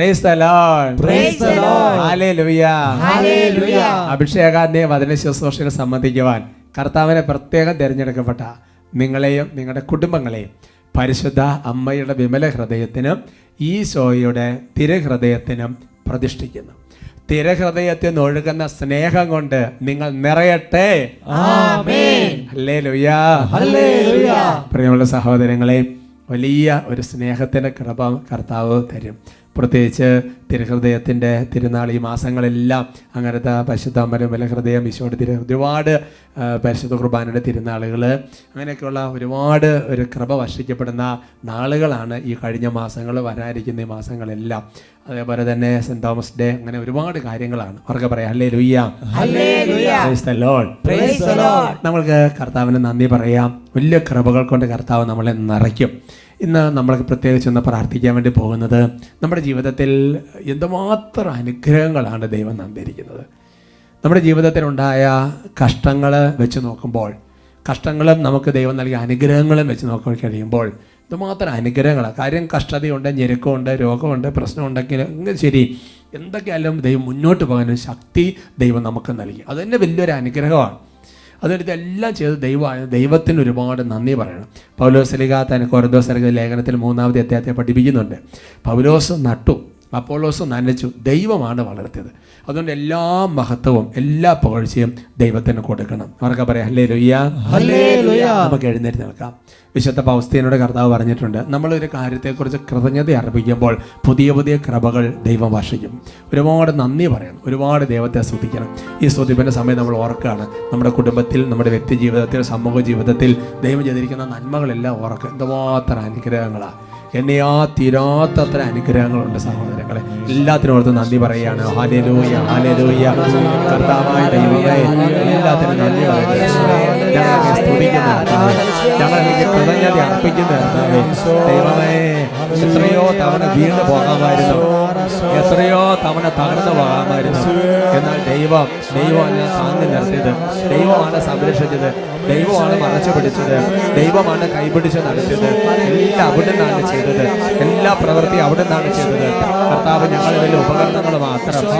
Price the Lord. Hallelujah വചന ശുശ്രൂഷയിൽ സംബന്ധിക്കുവാൻ കർത്താവിനെ പ്രത്യേകം തിരഞ്ഞെടുക്കപ്പെട്ട നിങ്ങളെയും നിങ്ങളുടെ കുടുംബങ്ങളെയും പരിശുദ്ധ അമ്മയുടെ വിമല ഹൃദയത്തിനും ഈ ശോയുടെ തിരഹൃദയത്തിനും പ്രതിഷ്ഠിക്കുന്നു. തിരഹൃദയത്തിൽ നിന്ന് ഒഴുകുന്ന സ്നേഹം കൊണ്ട് നിങ്ങൾ നിറയട്ടെ. പ്രിയമുള്ള സഹോദരങ്ങളെ വലിയ ഒരു സ്നേഹത്തിന്റെ കൃപ കർത്താവ് തരും. പ്രത്യേകിച്ച് തിരുഹൃദയത്തിന്റെ തിരുനാൾ ഈ മാസങ്ങളെല്ലാം അങ്ങനത്തെ പരിശുദ്ധ അമ്മരമല ഹൃദയം ഈശോയുടെ തിരു ഒരുപാട് പരിശുദ്ധ കുർബാനയുടെ തിരുനാളുകൾ അങ്ങനെയൊക്കെയുള്ള ഒരുപാട് ഒരു കൃപ വർഷിക്കപ്പെടുന്ന നാളുകളാണ് ഈ കഴിഞ്ഞ മാസങ്ങൾ വരാനിരിക്കുന്ന ഈ മാസങ്ങളെല്ലാം. അതേപോലെ തന്നെ സെന്റ് തോമസ് ഡേ അങ്ങനെ ഒരുപാട് കാര്യങ്ങളാണ്. അവർക്ക് പറയാം അല്ലേ ലുയ്യ. നമ്മൾക്ക് കർത്താവിന് നന്ദി പറയാം. വലിയ കൃപകൾ കൊണ്ട് കർത്താവ് നമ്മളെ നിറയ്ക്കും. ഇന്ന് നമ്മൾ പ്രത്യേകിച്ച് ഒന്ന് പ്രാർത്ഥിക്കാൻ വേണ്ടി പോകുന്നത് നമ്മുടെ ജീവിതത്തിൽ എന്തുമാത്രം അനുഗ്രഹങ്ങളാണ് ദൈവം തന്നിരിക്കുന്നത്. നമ്മുടെ ജീവിതത്തിലുണ്ടായ കഷ്ടങ്ങൾ വെച്ച് നോക്കുമ്പോൾ കഷ്ടങ്ങളും നമുക്ക് ദൈവം നൽകിയ അനുഗ്രഹങ്ങളും വെച്ച് നോക്കി കഴിയുമ്പോൾ ഇതുമാത്രം അനുഗ്രഹങ്ങളാണ് കാര്യം കഷ്ടതയുണ്ട് ഞെരുക്കമുണ്ട് രോഗമുണ്ട് പ്രശ്നമുണ്ടെങ്കിൽ എങ്കിൽ ശരി എന്തൊക്കെയായാലും ദൈവം മുന്നോട്ട് പോകാനൊരു ശക്തി ദൈവം നമുക്ക് നൽകി. അത് തന്നെ വലിയൊരു അനുഗ്രഹമാണ്. അതുകൊണ്ട് ഇതെല്ലാം ചെയ്ത് ദൈവമായ ദൈവത്തിന് ഒരുപാട് നന്ദി പറയണം. പൗലോസ് ലിഗ തന്നെ കൊറദോസലിക ലേഖനത്തിൽ മൂന്നാമത്തെ അദ്ദേഹത്തെ പഠിപ്പിക്കുന്നുണ്ട്. പൗലോസ് നട്ടു അപ്പോളോസ് നനച്ചു. ദൈവമാണ് വളർത്തിയത്. അതുകൊണ്ട് എല്ലാ മഹത്വവും എല്ലാ പുകഴ്ചയും ദൈവത്തിന് കൊടുക്കണം. അവർക്ക് പറയാം? ഹല്ലേ ലുയ്യ. നമുക്ക് എഴുന്നേറ്റ് നിൽക്കാം വിശുദ്ധ പൗസ്തീനോട് കർത്താവ് പറഞ്ഞിട്ടുണ്ട് നമ്മളൊരു കാര്യത്തെക്കുറിച്ച് കൃതജ്ഞത അർപ്പിക്കുമ്പോൾ പുതിയ പുതിയ കൃപകൾ ദൈവം വർഷിക്കും ഒരുപാട് നന്ദി പറയണം ഒരുപാട് ദൈവത്തെ സ്തുതിക്കണം. ഈ സ്തുതിപ്പിന്റെ സമയം നമ്മൾ ഓർക്കുകയാണ്. നമ്മുടെ കുടുംബത്തിൽ നമ്മുടെ വ്യക്തി ജീവിതത്തിൽ സമൂഹ ജീവിതത്തിൽ ദൈവം ചെയ്തിരിക്കുന്ന നന്മകളെല്ലാം ഓർക്കുക. എന്തുമാത്രം അനുഗ്രഹങ്ങളാണ് എന്നെയാ തീരാത്തത്ര അനുഗ്രഹങ്ങളുണ്ട് സഹോദരങ്ങളെ. എല്ലാത്തിനും ഓർത്ത് നന്ദി പറയുകയാണ്. ഹാലേലൂയ ഹാലേലൂയ കർത്താവായ ദൈവമേ എല്ലാത്തിനും നന്ദി പറയുന്നത് ഞങ്ങളെ സ്തുതിക്കുന്നു ദൈവമേ എത്രയോ തവണ വീണ് പോകാമായിരുന്നു. എത്രയോ തവണ തകർന്നു പോകാമായിരുന്നു. എന്നാൽ ദൈവം ദൈവമല്ല താങ്ങി നിർത്തിയത്. ദൈവമാണ് സംരക്ഷിച്ചത്. ദൈവമാണ് മറച്ചു പിടിച്ചത്. ദൈവമാണ് കൈപിടിച്ച് നടത്തിയത്. എല്ലാം അവിടെ നിന്നാണ് ചെയ്തത്. എല്ലാ പ്രവൃത്തി അവിടെ നിന്നാണ് ചെയ്തത്. കർത്താവ് ഞങ്ങൾ വലിയ ഉപകരണങ്ങൾ മാത്രം.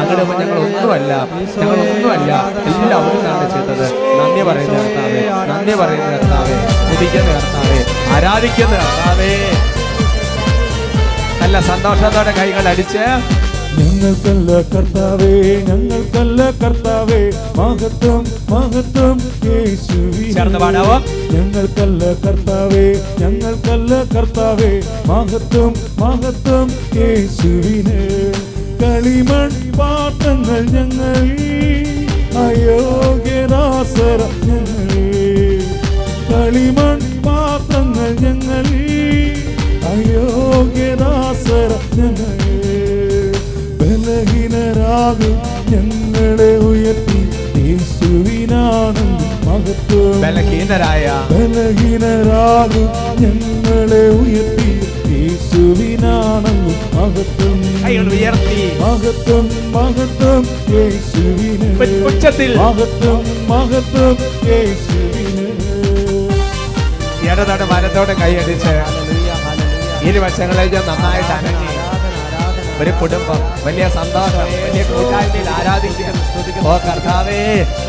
അങ്ങനെ ഞങ്ങൾ ഒന്നുമല്ല. ഞങ്ങൾ ഒന്നുമല്ല. എല്ലാം അവിടെ നിന്നാണ് ചെയ്തത്. നന്ദി പറയുന്ന കർത്താവേ. നന്ദി പറയുന്ന കർത്താവേ. ചുതിക്കുന്ന കർത്താവേ. ആരാധിക്കുന്ന കർത്താവേ. നല്ല സന്തോഷത്തോടെ കൈകൾ അടിച്ച് ഞങ്ങൾക്കല്ല കർത്താവേ ഞങ്ങൾക്കല്ല കർത്താവേ. മഹത്വം മഹത്വം. ചേർന്ന് ഞങ്ങൾക്കല്ല കർത്താവേ ഞങ്ങൾക്കല്ല കർത്താവേ. മഹത്വം മഹത്വം യേശുവിന്. കളിമൺ പാട്ടങ്ങൾ ഞങ്ങൾ അയോഗ്യരാസര ഞങ്ങൾ. കളിമൺ പാത്രങ്ങൾ ഞങ്ങൾ അയോഗ്യരാസര ഞങ്ങൾ. ബലഹീനരാകും ഞങ്ങളെ ഉയർത്തി. യേശുവിനാണെന്ന് മഹത്വം. ബലഹീനരായ ബലഹീനരാകും. ഞങ്ങളെ ഉയർത്തി. യേശുവിനാണെന്ന് മഹത്വം. ഉയർത്തി. മഹത്വം മഹത്വം. യേശുവിന് ഉച്ചത്തിൽ. മഹത്വം മഹത്വം. യേശുവിന്. ഇടതോടെ വലത്തോടെ കൈയടിച്ച്. ഇരുവശങ്ങളിലേക്ക് നന്നായിട്ട് അനങ്ങി. ഒരു കുടുംബം വലിയ സന്തോഷം വലിയ കൂട്ടായ്മയിൽ ആരാധിക്കുന്നു. ഓ കർത്താവേ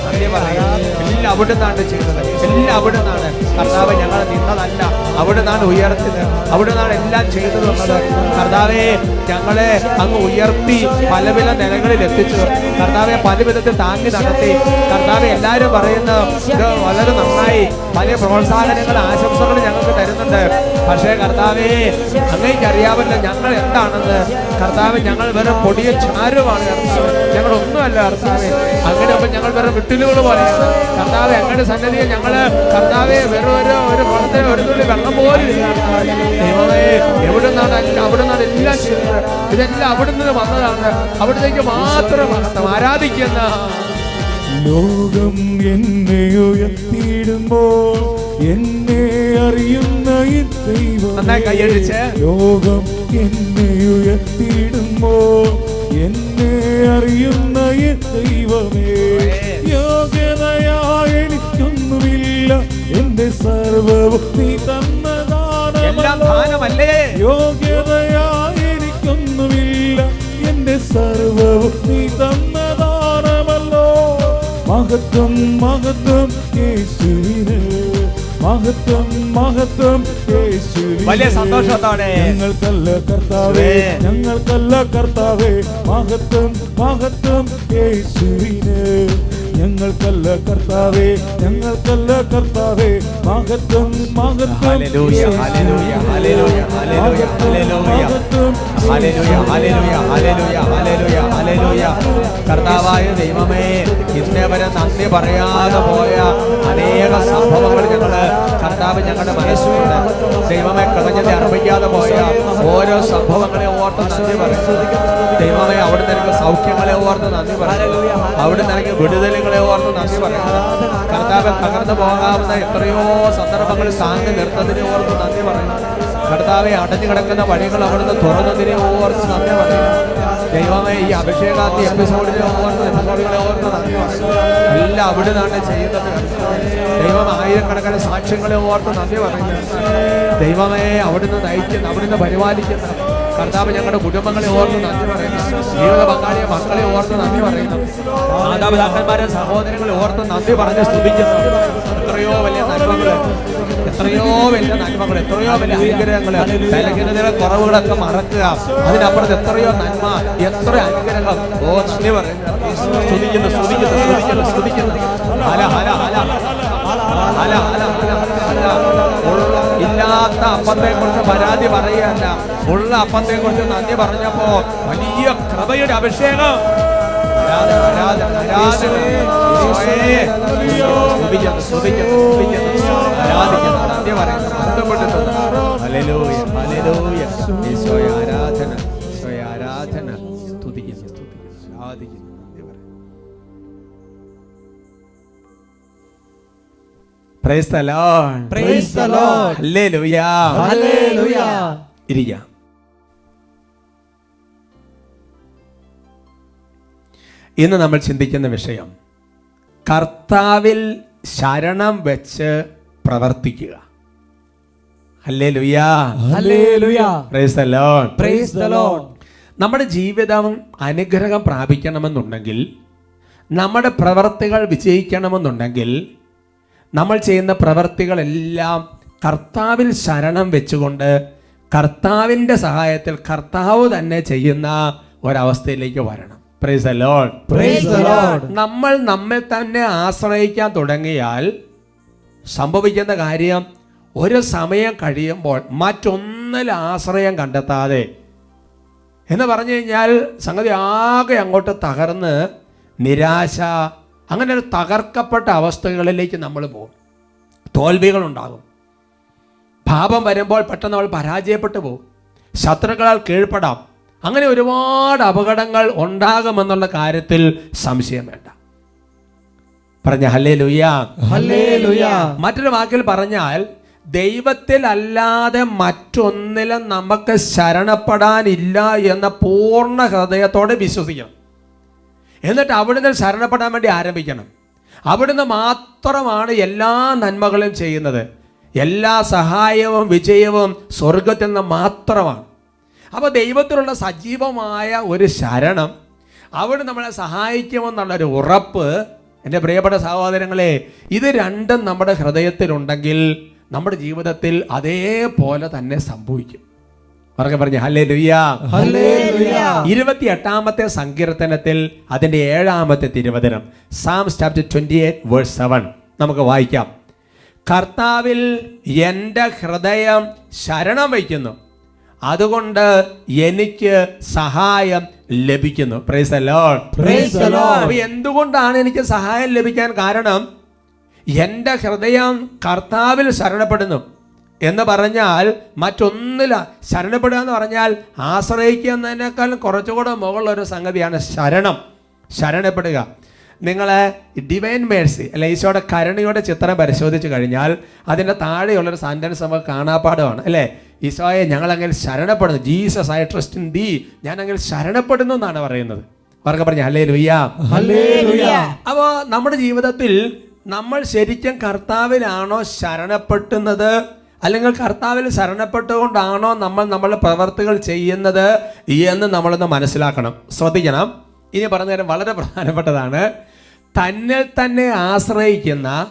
നന്ദി പറയാം. എല്ലാം അവിടെ നിന്നാണ് ചെയ്യുന്നത്. എല്ലാം അവിടെ നിന്നാണ് കർത്താവ് ഞങ്ങൾ നിന്നതല്ല. അവിടെ നിന്നാണ് ഉയർത്തിയത്. അവിടെ നിന്നാണ് എല്ലാം ചെയ്തു തന്നത് കർത്താവേ ഞങ്ങളെ അങ്ങ് ഉയർത്തി പല പല നിലകളിൽ എത്തിച്ചു. കർത്താവെ പല വിധത്തിൽ താങ്ങി നടത്തി. കർത്താവെ എല്ലാവരും പറയുന്ന ഇത് വളരെ നന്നായി. വലിയ പ്രോത്സാഹനങ്ങൾ ആശംസകൾ ഞങ്ങൾക്ക് തരുന്നുണ്ട്. പക്ഷേ കർത്താവേ അങ്ങേക്ക് അറിയാമല്ലോ ഞങ്ങൾ എന്താണെന്ന്. കർത്താവ് ഞങ്ങൾ വെറും പൊടിയ ചാരുമാണ് കർത്താവ്. ഞങ്ങൾ ഒന്നുമല്ല കർത്താവെ. അങ്ങനെ അപ്പം ഞങ്ങൾ വെറും വിട്ടിലുകൾ പോലെയാണ് കർത്താവ് ഞങ്ങളുടെ സന്നദ്ധിയെ ഞങ്ങൾ കർത്താവെ വെറും ഒരു ഒരു കുളത്തെ ഒരു തുള്ളി വെള്ളം പോലും എവിടെ നിന്നാണ് അവിടെ നിന്നാണ് എല്ലാം ചെയ്യുന്നത് ഇതെല്ലാം അവിടെ നിന്ന് വന്നതാണ്. അവിടത്തേക്ക് മാത്രം ആരാധിക്കുന്ന ലോകം എന്നെ ഉയർത്തിയിടുമ്പോൾ എന്നെ അറിയുന്ന ലോകം എന്നെ ഉയർത്തിയിടുമ്പോൾ എന്നെ അറിയുന്ന ദൈവമേ. യോഗ്യതയായ എനിക്കൊന്നുമില്ല എന്റെ സർവഭക്തി നീ തന്നതാണല്ലേ എനിക്കൊന്നുമില്ല എന്റെ സർവഭക്തി നീ തന്ന മഹത്വം മഹത്വം യേശുവിന് മഹത്വം മഹത്വം വലിയ സന്തോഷത്തോടെ. ഞങ്ങൾക്കല്ല കർത്താവേ. ഞങ്ങൾക്കല്ല കർത്താവേ മഹത്വം മഹത്വം യേശുവിന് ഞങ്ങൾക്കല്ല കർത്താവേ ഞങ്ങൾക്കല്ല കർത്താവേ. Hallelujah, hallelujah. കർത്താവായ ദൈവമേ ഇന്നേ വരെ നന്ദി പറയാതെ പോയ അനേക സംഭവങ്ങൾ ഞങ്ങൾ കർത്താവ് ഞങ്ങളുടെ മനസ്സിലുണ്ട്. ദൈവമെ കഥഞ്ഞത് അർപ്പിക്കാതെ പോയ ഓരോ സംഭവങ്ങളെ ഓർത്ത് നന്ദി പറയുന്നു ദൈവമേ അവിടെ നിനക്ക് സൗഖ്യങ്ങളെ ഓർത്ത് നന്ദി പറയുന്നു നിനക്ക് എനിക്ക് വിടുതലുകളെ ഓർത്ത് നന്ദി പറയുന്നു കർത്താവ് തകർന്നു പോകാവുന്ന എത്രയോ സന്ദർഭങ്ങൾ താങ്ങി നിർത്തതിനെ ഓർത്ത് നന്ദി പറയുന്നു കർത്താവെ അടഞ്ഞു കിടക്കുന്ന വഴികൾ അവിടുന്ന് തുറന്നതിനെ ഓർത്ത് നന്ദി പറയുന്നു ദൈവമേ ഈ അഭിഷേകാത്തി എപ്പിസോഡിനെ ഓർത്ത് എപ്പിസോഡുകളെ ഓർത്ത് നന്ദി പറയുന്നു എല്ലാം അവിടുന്നാണ് ചെയ്യുന്നത്. ദൈവം ആയിരക്കണക്കിന് സാക്ഷ്യങ്ങളെ ഓർത്ത് നന്ദി പറയുന്നു ദൈവമേ അവിടുന്ന് നയിക്കുന്ന അവിടുന്ന് പരിപാലിക്കുന്ന കർത്താവ് ഞങ്ങളുടെ കുടുംബങ്ങളെ ഓർത്ത് നന്ദി പറയുന്നു. ജീവിത പങ്കാളിയെ മക്കളെ ഓർത്ത് നന്ദി പറയുന്നു. മാതാപിതാക്കന്മാരെ സഹോദരങ്ങളെ ഓർത്ത് നന്ദി പറഞ്ഞ് സ്തുതിക്കുന്നു. എത്രയോ വലിയ നന്മകൾ എത്രയോ വലിയ നന്മകൾ എത്രയോ വലിയ അനുഗ്രഹങ്ങൾ ബലഹീനതയുടെ കുറവുകളൊക്കെ മറക്കുക. അതിനപ്പുറത്ത് എത്രയോ നന്മ എത്ര അനുഗ്രഹങ്ങൾ ഓ നന്ദി പറയുന്നു. സ്തുതിക്കുന്നു സ്തുതിക്കുന്നു സ്തുതിക്കുന്നു സ്തുതിക്കുന്നു. ഹല ഹല ഹല. ഇല്ലാത്ത അപ്പത്തെ കുറിച്ച് പരാതി പറയുകയല്ല. ഉള്ള അപ്പത്തെ കുറിച്ച് നന്ദി പറഞ്ഞപ്പോ വലിയ കൃപയുടെ അഭിഷേകം. ആരാധന, ആരാധന, സ്തുതിക്കുന്നു, സ്തുതിക്കുന്നു. ആരാധിക്കുന്നു, നന്ദി Lord praise the Lord. Hallelujah. ഇന്ന് നമ്മൾ ചിന്തിക്കുന്ന വിഷയം കർത്താവിൽ ശരണം വെച്ച് പ്രവർത്തിക്കുക. പ്രൈസ്. നമ്മുടെ ജീവിതം അനുഗ്രഹം പ്രാപിക്കണമെന്നുണ്ടെങ്കിൽ നമ്മുടെ പ്രവർത്തികൾ വിജയിക്കണമെന്നുണ്ടെങ്കിൽ നമ്മൾ ചെയ്യുന്ന പ്രവർത്തികളെല്ലാം കർത്താവിൽ ശരണം വെച്ചുകൊണ്ട് കർത്താവിന്റെ സഹായത്തിൽ കർത്താവ് തന്നെ ചെയ്യുന്ന ഒരവസ്ഥയിലേക്ക് വരണം. Praise the Lord Praise the Lord. നമ്മൾ നമ്മെ തന്നെ ആശ്രയിക്കാൻ തുടങ്ങിയാൽ സംഭവിക്കുന്ന കാര്യം ഒരു സമയം കഴിയുമ്പോൾ മറ്റൊന്നിൽ ആശ്രയം കണ്ടെത്താതെ എന്ന് പറഞ്ഞു കഴിഞ്ഞാൽ സംഗതി ആകെ അങ്ങോട്ട് തകർന്ന് നിരാശ അങ്ങനെ ഒരു തകർക്കപ്പെട്ട അവസ്ഥകളിലേക്ക് നമ്മൾ പോകും. തോൽവികളുണ്ടാകും. പാപം വരുമ്പോൾ പെട്ടെന്ന് നമ്മൾ പരാജയപ്പെട്ടു പോകും. ശത്രുക്കളാൽ കീഴ്പ്പെടാം. അങ്ങനെ ഒരുപാട് അപകടങ്ങൾ ഉണ്ടാകുമെന്നുള്ള കാര്യത്തിൽ സംശയം വേണ്ട. പറഞ്ഞ ഹല്ലേ ലുയാ ഹല്ലേ ലുയാ മറ്റൊരു വാക്കിൽ പറഞ്ഞാൽ ദൈവത്തിൽ അല്ലാതെ മറ്റൊന്നിലും നമുക്ക് ശരണപ്പെടാനില്ല എന്ന പൂർണ ഹൃദയത്തോടെ വിശ്വസിക്കണം. എന്നിട്ട് അവിടുന്ന് ശരണപ്പെടാൻ വേണ്ടി ആരംഭിക്കണം. അവിടുന്ന് മാത്രമാണ് എല്ലാ നന്മകളും ചെയ്യുന്നത്. എല്ലാ സഹായവും വിജയവും സ്വർഗത്തിൽ നിന്ന് മാത്രമാണ്. അപ്പോൾ ദൈവത്തിലുള്ള സജീവമായ ഒരു ശരണം അവിടെ നമ്മളെ സഹായിക്കുമെന്നുള്ളൊരു ഉറപ്പ് എന്റെ പ്രിയപ്പെട്ട സഹോദരങ്ങളെ ഇത് രണ്ടും നമ്മുടെ ഹൃദയത്തിലുണ്ടെങ്കിൽ നമ്മുടെ ജീവിതത്തിൽ അതേപോലെ തന്നെ സംഭവിക്കും. പറഞ്ഞ പറഞ്ഞു ഹല്ലേ ലുയ്യ ഇരുപത്തിയെട്ടാമത്തെ ഇരുപത്തി എട്ടാമത്തെ സങ്കീർത്തനത്തിൽ അതിന്റെ ഏഴാമത്തെ തിരുവചനം. Psalm chapter twenty eight verse seven നമുക്ക് വായിക്കാം. കർത്താവിൽ എന്റെ ഹൃദയം ശരണം വയ്ക്കുന്നു. അതുകൊണ്ട് എനിക്ക് സഹായം ലഭിക്കുന്നു. പ്രൈസ് എന്തുകൊണ്ടാണ് എനിക്ക് സഹായം ലഭിക്കാൻ കാരണം? എന്റെ ഹൃദയം കർത്താവിൽ ശരണപ്പെടുന്നു. എന്ന് പറഞ്ഞാൽ മറ്റൊന്നില്ല ശരണപ്പെടുക എന്ന് പറഞ്ഞാൽ ആശ്രയിക്കുക എന്നതിനേക്കാളും കുറച്ചുകൂടെ മുകളിലൊരു സംഗതിയാണ് ശരണം. ശരണപ്പെടുക. നിങ്ങളെ ഡിവൈൻ മേഴ്സി അല്ലെ ഈശോയുടെ കരുണയുടെ ചിത്രം പരിശോധിച്ച് കഴിഞ്ഞാൽ അതിന്റെ താഴെയുള്ളൊരു സെന്റൻസ് നമുക്ക് കാണാപ്പാടമാണ് അല്ലേ? ഈശോയെ ഞങ്ങളങ്ങനെ ശരണപ്പെടുന്നു. Jesus I trust in the ഞാനങ്ങനെ ശരണപ്പെടുന്നു എന്നാണ് പറയുന്നത്. അവർക്ക് പറഞ്ഞു അല്ലേ ലുയ്യ അപ്പോ അപ്പോൾ നമ്മുടെ ജീവിതത്തിൽ നമ്മൾ ശരിക്കും കർത്താവിലാണോ ശരണപ്പെട്ടുന്നത്? അല്ലെങ്കിൽ കർത്താവിൽ ശരണപ്പെട്ടുകൊണ്ടാണോ നമ്മൾ നമ്മളുടെ പ്രവർത്തികൾ ചെയ്യുന്നത് എന്ന് നമ്മളൊന്ന് മനസ്സിലാക്കണം. ശ്രദ്ധിക്കണം. ഇനി പറഞ്ഞ കാര്യം വളരെ പ്രധാനപ്പെട്ടതാണ്. തന്നിൽ തന്നെ ആശ്രയിക്കുന്ന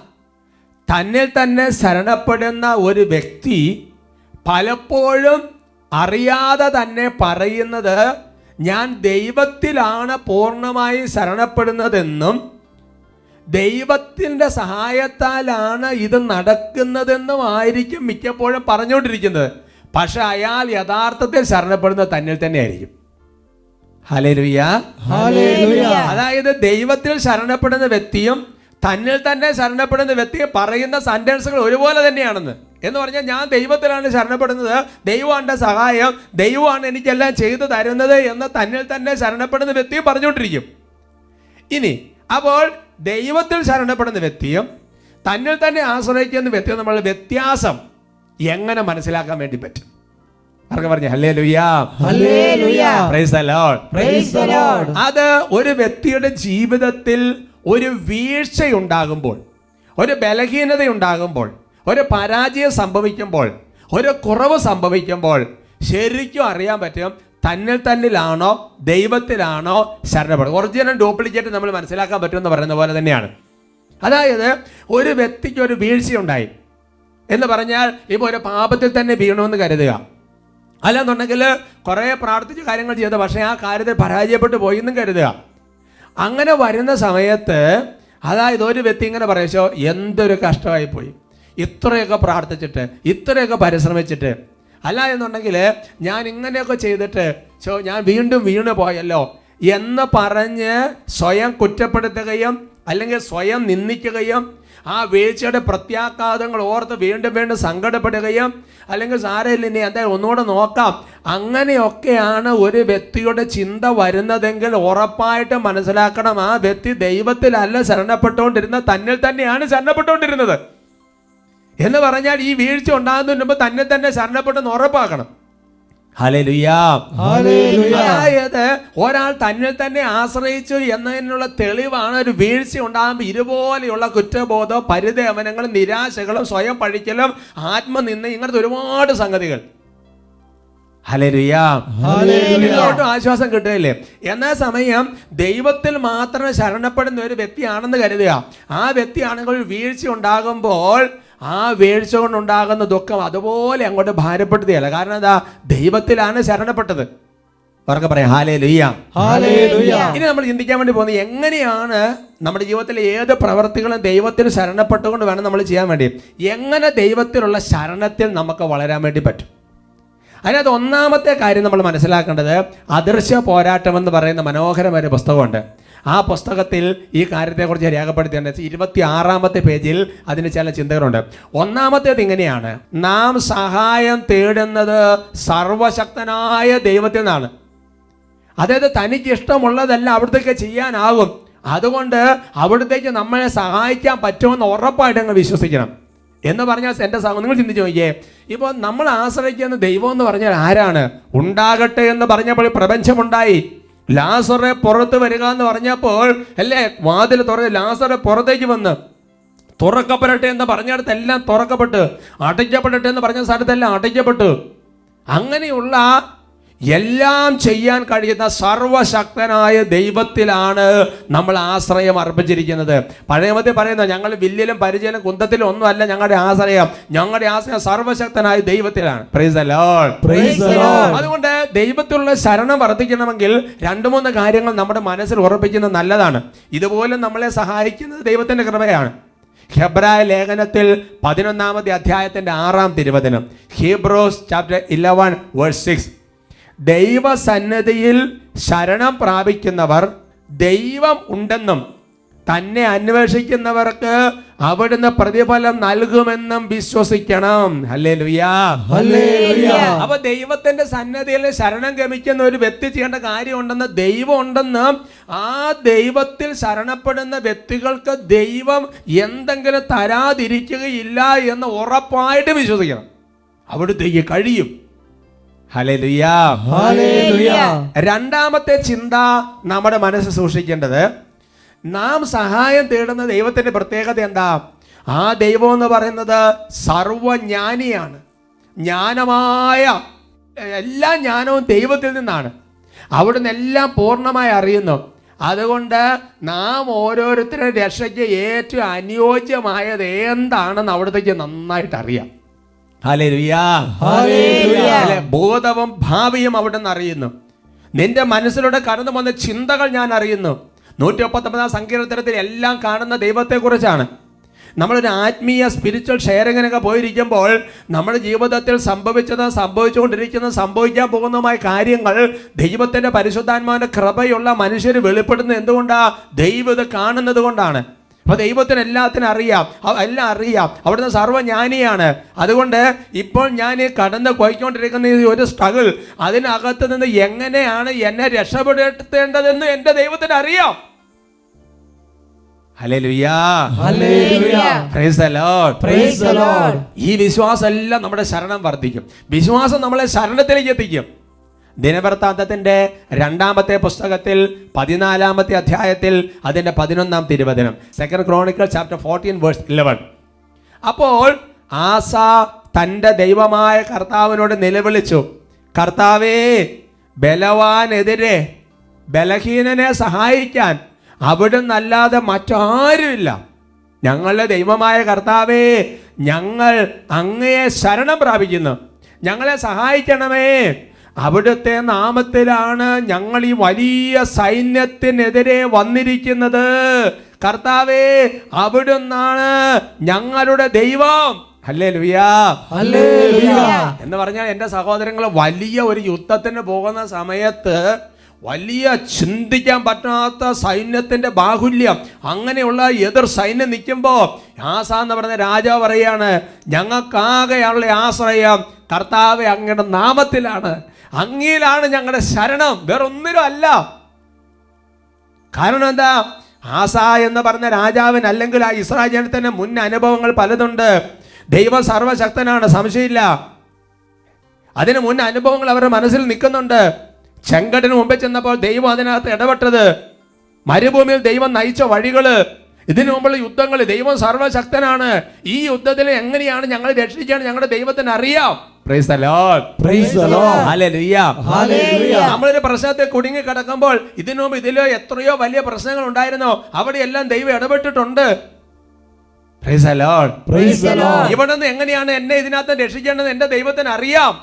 തന്നിൽ തന്നെ ശരണപ്പെടുന്ന ഒരു വ്യക്തി പലപ്പോഴും അറിയാതെ തന്നെ പറയുന്നത് ഞാൻ ദൈവത്തിലാണ് പൂർണമായി ശരണപ്പെടുന്നതെന്നും ദൈവത്തിന്റെ സഹായത്താലാണ് ഇത് നടക്കുന്നതെന്നും ആയിരിക്കും മിക്കപ്പോഴും പറഞ്ഞുകൊണ്ടിരിക്കുന്നത്. പക്ഷെ അയാൾ യഥാർത്ഥത്തിൽ ശരണപ്പെടുന്നത് തന്നിൽ തന്നെ ആയിരിക്കും. അതായത് ദൈവത്തിൽ ശരണപ്പെടുന്ന വ്യക്തിയും തന്നിൽ തന്നെ ശരണപ്പെടുന്ന വ്യക്തിയും പറയുന്ന സെന്റൻസുകൾ ഒരുപോലെ തന്നെയാണെന്ന്. എന്ന് പറഞ്ഞാൽ ഞാൻ ദൈവത്തിലാണ് ശരണപ്പെടുന്നത്. ദൈവമാണ് സഹായം. ദൈവമാണ് എനിക്കെല്ലാം ചെയ്തു തരുന്നത് എന്ന് തന്നിൽ തന്നെ ശരണപ്പെടുന്ന വ്യക്തിയും പറഞ്ഞുകൊണ്ടിരിക്കും. ഇനി അപ്പോൾ ദൈവത്തിൽ ശരണപ്പെടുന്ന വ്യക്തിയും തന്നിൽ തന്നെ ആശ്രയിക്കുന്ന വ്യക്തിയും നമ്മൾ വ്യത്യാസം എങ്ങനെ മനസ്സിലാക്കാൻ വേണ്ടി പറ്റും പറഞ്ഞു ഹല്ലേ. പ്രൈസ്. അത് ഒരു വ്യക്തിയുടെ ജീവിതത്തിൽ ഒരു വീഴ്ച ഉണ്ടാകുമ്പോൾ ഒരു ബലഹീനത ഉണ്ടാകുമ്പോൾ ഒരു പരാജയം സംഭവിക്കുമ്പോൾ ഒരു കുറവ് സംഭവിക്കുമ്പോൾ ശരിക്കും അറിയാൻ പറ്റും തന്നിൽ തന്നിലാണോ? ദൈവത്തിലാണോ? ശരണപ്പെടുന്നത് ഒറിജിനൽ ഡ്യൂപ്ലിക്കേറ്റ് നമ്മൾ മനസ്സിലാക്കാൻ പറ്റുമെന്ന് പറയുന്ന പോലെ തന്നെയാണ്. അതായത് ഒരു വ്യക്തിക്ക് ഒരു വീഴ്ചയുണ്ടായി. എന്ന് പറഞ്ഞാൽ ഇപ്പോൾ ഒരു പാപത്തിൽ തന്നെ വീണമെന്ന് കരുതുക. അല്ലെന്നുണ്ടെങ്കിൽ കുറേ പ്രാർത്ഥിച്ച് കാര്യങ്ങൾ ചെയ്ത. പക്ഷേ ആ കാര്യത്തിൽ പരാജയപ്പെട്ടു പോയി എന്നും കരുതുക. അങ്ങനെ വരുന്ന സമയത്ത് അതായത് ഒരു വ്യക്തി ഇങ്ങനെ പറയച്ചോ എന്തൊരു കഷ്ടമായി പോയി ഇത്രയൊക്കെ പ്രാർത്ഥിച്ചിട്ട് ഇത്രയൊക്കെ പരിശ്രമിച്ചിട്ട് അല്ല എന്നുണ്ടെങ്കിൽ ഞാൻ ഇങ്ങനെയൊക്കെ ചെയ്തിട്ട് ചോ ഞാൻ വീണ്ടും വീണ് പോയല്ലോ എന്ന് പറഞ്ഞ് സ്വയം കുറ്റപ്പെടുത്തുകയും അല്ലെങ്കിൽ സ്വയം നിന്ദിക്കുകയും ആ വീഴ്ചയുടെ പ്രത്യാഘാതങ്ങൾ ഓർത്ത് വീണ്ടും വീണ്ടും സങ്കടപ്പെടുകയും അല്ലെങ്കിൽ സാരയില്ല ഇനി എന്തായാലും ഒന്നുകൂടെ നോക്കാം. അങ്ങനെയൊക്കെയാണ് ഒരു വ്യക്തിയുടെ ചിന്ത വരുന്നതെങ്കിൽ ഉറപ്പായിട്ട് മനസ്സിലാക്കണം ആ വ്യക്തി ദൈവത്തിലല്ല ശരണപ്പെട്ടുകൊണ്ടിരുന്ന തന്നിൽ തന്നെയാണ് ശരണപ്പെട്ടുകൊണ്ടിരുന്നത്. എന്ന് പറഞ്ഞാൽ ഈ വീഴ്ച ഉണ്ടാകുന്ന മുമ്പ് തന്നെ തന്നെ ശരണപ്പെട്ടെന്ന് ഉറപ്പാക്കണം. അതായത് ഒരാൾ തന്നെ തന്നെ ആശ്രയിച്ചു എന്നതിനുള്ള തെളിവാണ് ഒരു വീഴ്ച ഉണ്ടാകുമ്പോൾ ഇതുപോലെയുള്ള കുറ്റബോധം പരിദേവനങ്ങളും നിരാശകളും സ്വയം പഴിക്കലും ആത്മനിന്ദ ഇങ്ങനത്തെ ഒരുപാട് സംഗതികൾ. ഹലരുയാട്ടും ആശ്വാസം കിട്ടുകയില്ലേ? എന്ന സമയം ദൈവത്തിൽ മാത്രം ശരണപ്പെടുന്ന ഒരു വ്യക്തിയാണെന്ന് കരുതുക. ആ വ്യക്തിയാണെങ്കിൽ വീഴ്ച ഉണ്ടാകുമ്പോൾ ആ വീഴ്ച കൊണ്ടുണ്ടാകുന്ന ദുഃഖം അതുപോലെ അങ്ങോട്ട് ഭാരപ്പെടുത്തുകയല്ല കാരണം എന്താ? ദൈവത്തിലാണ് ശരണപ്പെട്ടത്. അവർക്ക് പറയാം ഹാലേ ലുയ്യ. ഇനി നമ്മൾ ചിന്തിക്കാൻ വേണ്ടി പോകുന്നത് എങ്ങനെയാണ് നമ്മുടെ ജീവിതത്തിലെ ഏത് പ്രവർത്തികളും ദൈവത്തിൽ ശരണപ്പെട്ടുകൊണ്ട് വേണം നമ്മൾ ചെയ്യാൻ വേണ്ടി? എങ്ങനെ ദൈവത്തിലുള്ള ശരണത്തിൽ നമുക്ക് വളരാൻ വേണ്ടി പറ്റും? അതിനകത്ത് ഒന്നാമത്തെ കാര്യം നമ്മൾ മനസ്സിലാക്കേണ്ടത് അദൃശ്യ പോരാട്ടം എന്ന് പറയുന്ന മനോഹരമായ ഒരു പുസ്തകമുണ്ട്. ആ പുസ്തകത്തിൽ ഈ കാര്യത്തെക്കുറിച്ച് രേഖപ്പെടുത്തിയിട്ടുണ്ട്. ഇരുപത്തി ആറാമത്തെ പേജിൽ അതിന് ചില ചിന്തകളുണ്ട്. ഒന്നാമത്തേത് ഇങ്ങനെയാണ്. നാം സഹായം തേടുന്നത് സർവശക്തനായ ദൈവത്തിൽ നിന്നാണ്. അതായത് തനിക്ക് ഇഷ്ടമുള്ളതല്ല അവിടത്തേക്ക് ചെയ്യാനാകും. അതുകൊണ്ട് അവിടത്തേക്ക് നമ്മളെ സഹായിക്കാൻ പറ്റുമെന്ന് ഉറപ്പായിട്ട് അങ്ങ് വിശ്വസിക്കണം. എന്ന് പറഞ്ഞാൽ എന്റെ നിങ്ങൾ ചിന്തിച്ചു നോക്കിയേ. ഇപ്പോൾ നമ്മൾ ആശ്രയിക്കുന്ന ദൈവം എന്ന് പറഞ്ഞാൽ ആരാണ്? ഉണ്ടാകട്ടെ എന്ന് പറഞ്ഞപ്പോൾ പ്രപഞ്ചമുണ്ടായി. ലാസറെ പുറത്ത് വരിക എന്ന് പറഞ്ഞപ്പോൾ അല്ലേ വാതിൽ തുറ ലാസറെ പുറത്തേക്ക് വന്ന്. തുറക്കപ്പെടട്ടെ എന്ന് പറഞ്ഞിടത്ത് എല്ലാം തുറക്കപ്പെട്ട്. അടയ്ക്കപ്പെടട്ടെ എന്ന് പറഞ്ഞ സ്ഥലത്തെല്ലാം അടയ്ക്കപ്പെട്ടു. അങ്ങനെയുള്ള എല്ലാം ചെയ്യാൻ കഴിയുന്ന സർവശക്തനായ ദൈവത്തിലാണ് നമ്മൾ ആശ്രയം അർപ്പിച്ചിരിക്കുന്നത്. പഴയമത്തെ പറയുന്ന ഞങ്ങൾ വില്ലിലും പരിചയം കുന്തത്തിലും ഒന്നുമല്ല ഞങ്ങളുടെ ആശ്രയം. ഞങ്ങളുടെ ആശ്രയം സർവശക്തനായ ദൈവത്തിലാണ്. അതുകൊണ്ട് ദൈവത്തിലുള്ള ശരണം വർദ്ധിക്കണമെങ്കിൽ രണ്ട് മൂന്ന് കാര്യങ്ങൾ നമ്മുടെ മനസ്സിൽ ഉറപ്പിക്കുന്നത് നല്ലതാണ്. ഇതുപോലെ നമ്മളെ സഹായിക്കുന്നത് ദൈവത്തിന്റെ കൃപയാണ്. ഹെബ്രായ ലേഖനത്തിൽ പതിനൊന്നാമത്തെ അധ്യായത്തിന്റെ ആറാം തിരുവചനം. Hebrews chapter eleven verse six ദൈവസന്നിധിയിൽ ശരണം പ്രാപിക്കുന്നവർ ദൈവം ഉണ്ടെന്നും തന്നെ അന്വേഷിക്കുന്നവർക്ക് അവിടുന്ന് പ്രതിഫലം നൽകുമെന്നും വിശ്വസിക്കണം. അല്ലേ ലുയാ അപ്പൊ ദൈവത്തിന്റെ സന്നദ്ധിയിൽ ശരണം ഗമിക്കുന്ന ഒരു വ്യക്തി ചെയ്യേണ്ട കാര്യമുണ്ടെന്ന് ദൈവം ഉണ്ടെന്ന് ആ ദൈവത്തിൽ ശരണപ്പെടുന്ന വ്യക്തികൾക്ക് ദൈവം എന്തെങ്കിലും തരാതിരിക്കുകയില്ല എന്ന് ഉറപ്പായിട്ട് വിശ്വസിക്കണം. അവിടുത്തേക്ക് കഴിയും. രണ്ടാമത്തെ ചിന്ത നമ്മുടെ മനസ്സ് സൂക്ഷിക്കേണ്ടത്. നാം സഹായം തേടുന്ന ദൈവത്തിന്റെ പ്രത്യേകത എന്താ? ആ ദൈവം എന്ന് പറയുന്നത് സർവജ്ഞാനിയാണ് ജ്ഞാനമായ എല്ലാ ജ്ഞാനവും ദൈവത്തിൽ നിന്നാണ്. അവിടുന്ന് എല്ലാം പൂർണമായി അറിയുന്നു. അതുകൊണ്ട് നാം ഓരോരുത്തരുടെ രക്ഷയ്ക്ക് ഏറ്റവും അനുയോജ്യമായത് എന്താണെന്ന് അവിടത്തേക്ക് നന്നായിട്ട് അറിയാം? ബോധവും ഭാവിയും അവിടെ നിന്ന് അറിയുന്നു. നിന്റെ മനസ്സിലൂടെ കടന്നു വന്ന ചിന്തകൾ ഞാൻ അറിയുന്നു. നൂറ്റി മുപ്പത്തൊമ്പതാം സങ്കീർത്തനത്തിൽ എല്ലാം കാണുന്ന ദൈവത്തെക്കുറിച്ചാണ്. നമ്മളൊരു ആത്മീയ സ്പിരിച്വൽ ഷെയറിങ്ങിനൊക്കെ പോയിരിക്കുമ്പോൾ നമ്മുടെ ജീവിതത്തിൽ സംഭവിച്ചത് സംഭവിച്ചുകൊണ്ടിരിക്കുന്ന സംഭവിക്കാൻ പോകുന്നതുമായ കാര്യങ്ങൾ ദൈവത്തിന്റെ പരിശുദ്ധാത്മാവിന്റെ കൃപയുള്ള മനുഷ്യർ വെളിപ്പെടുന്നത് എന്തുകൊണ്ടാണ് ദൈവം ഇത് കാണുന്നത് കൊണ്ടാണ്. അപ്പൊ ദൈവത്തിന് എല്ലാത്തിനും അറിയാം. എല്ലാം അറിയാം. അവിടുന്ന് സർവജ്ഞാനിയാണ്. അതുകൊണ്ട് ഇപ്പോൾ ഞാൻ ഈ കടന്ന് കൊയ്ക്കൊണ്ടിരിക്കുന്ന ഈ ഒരു സ്ട്രഗിൾ അതിനകത്ത് നിന്ന് എങ്ങനെയാണ് എന്നെ രക്ഷപ്പെടുത്തേണ്ടതെന്ന് എന്റെ ദൈവത്തിന് അറിയാം. ഹല്ലേലൂയാ. Praise the Lord. ഈ വിശ്വാസം എല്ലാം നമ്മുടെ ശരണം വർദ്ധിക്കും. വിശ്വാസം നമ്മളെ ശരണത്തിലേക്ക് എത്തിക്കും. ദിനവൃത്താന്തത്തിന്റെ രണ്ടാമത്തെ പുസ്തകത്തിൽ പതിനാലാമത്തെ അധ്യായത്തിൽ അതിന്റെ പതിനൊന്നാം തിരുവചനം. Second chronicle chapter fourteen verse eleven അപ്പോൾ ആസ തന്റെ ദൈവമായ കർത്താവിനോട് നിലവിളിച്ചു. കർത്താവേ ബലവാനെതിരെ ബലഹീനനെ സഹായിക്കാൻ അവിടുന്ന് അല്ലാതെ മറ്റാരുമില്ല. ഞങ്ങളുടെ ദൈവമായ കർത്താവേ ഞങ്ങൾ അങ്ങയെ ശരണം പ്രാപിക്കുന്നു. ഞങ്ങളെ സഹായിക്കണമേ. അവിടുത്തെ നാമത്തിലാണ് ഞങ്ങൾ ഈ വലിയ സൈന്യത്തിനെതിരെ വന്നിരിക്കുന്നത്. കർത്താവേ അവിടുന്നാണ് ഞങ്ങളുടെ ദൈവം. അല്ലേ ലുയാ എന്ന് പറഞ്ഞാൽ എന്റെ സഹോദരങ്ങൾ വലിയ ഒരു യുദ്ധത്തിന് പോകുന്ന സമയത്ത് വലിയ ചിന്തിക്കാൻ പറ്റാത്ത സൈന്യത്തിന്റെ ബാഹുല്യം. അങ്ങനെയുള്ള എതിർ സൈന്യം നിൽക്കുമ്പോൾ ആസ എന്ന് പറഞ്ഞ രാജാവ് പറയാണ് ഞങ്ങൾക്കാകെയുള്ള ആശ്രയം കർത്താവ് അങ്ങയുടെ നാമത്തിലാണ്. അങ്ങയിലാണ് ഞങ്ങളുടെ ശരണം. വേറൊന്നിനും അല്ല കാരണം എന്താ? ആസ എന്ന് പറഞ്ഞ രാജാവിന് അല്ലെങ്കിൽ ആ ഇസ്രായേൽ മുൻ അനുഭവങ്ങൾ പലതുണ്ട്. ദൈവം സർവശക്തനാണ് സംശയമില്ല. അതിന് മുൻ അനുഭവങ്ങൾ അവരുടെ മനസ്സിൽ നിൽക്കുന്നുണ്ട്. ചെങ്കടിന് മുമ്പ് ചെന്നപ്പോൾ ദൈവം അതിനകത്ത് ഇടപെട്ടത്. മരുഭൂമിയിൽ ദൈവം നയിച്ച വഴികൾ. ഇതിനു മുമ്പുള്ള യുദ്ധങ്ങൾ ദൈവം സർവശക്തനാണ്. ഈ യുദ്ധത്തിൽ എങ്ങനെയാണ് ഞങ്ങൾ രക്ഷിക്കാൻ ഞങ്ങളുടെ ദൈവത്തിന് അറിയാം. Praise the Lord. Hallelujah. നമ്മളൊരു പ്രശ്നത്തെ കുടുങ്ങി കിടക്കുമ്പോൾ ഇതിനു മുമ്പ് ഇതിലോ എത്രയോ വലിയ പ്രശ്നങ്ങൾ ഉണ്ടായിരുന്നോ അവിടെയെല്ലാം ദൈവം ഇടപെട്ടിട്ടുണ്ട്. Praise the Lord. ഇവിടെ നിന്ന് എങ്ങനെയാണ് എന്നെ ഇതിനകത്ത് രക്ഷിക്കേണ്ടത്? എന്റെ ദൈവത്തിന് അറിയാം.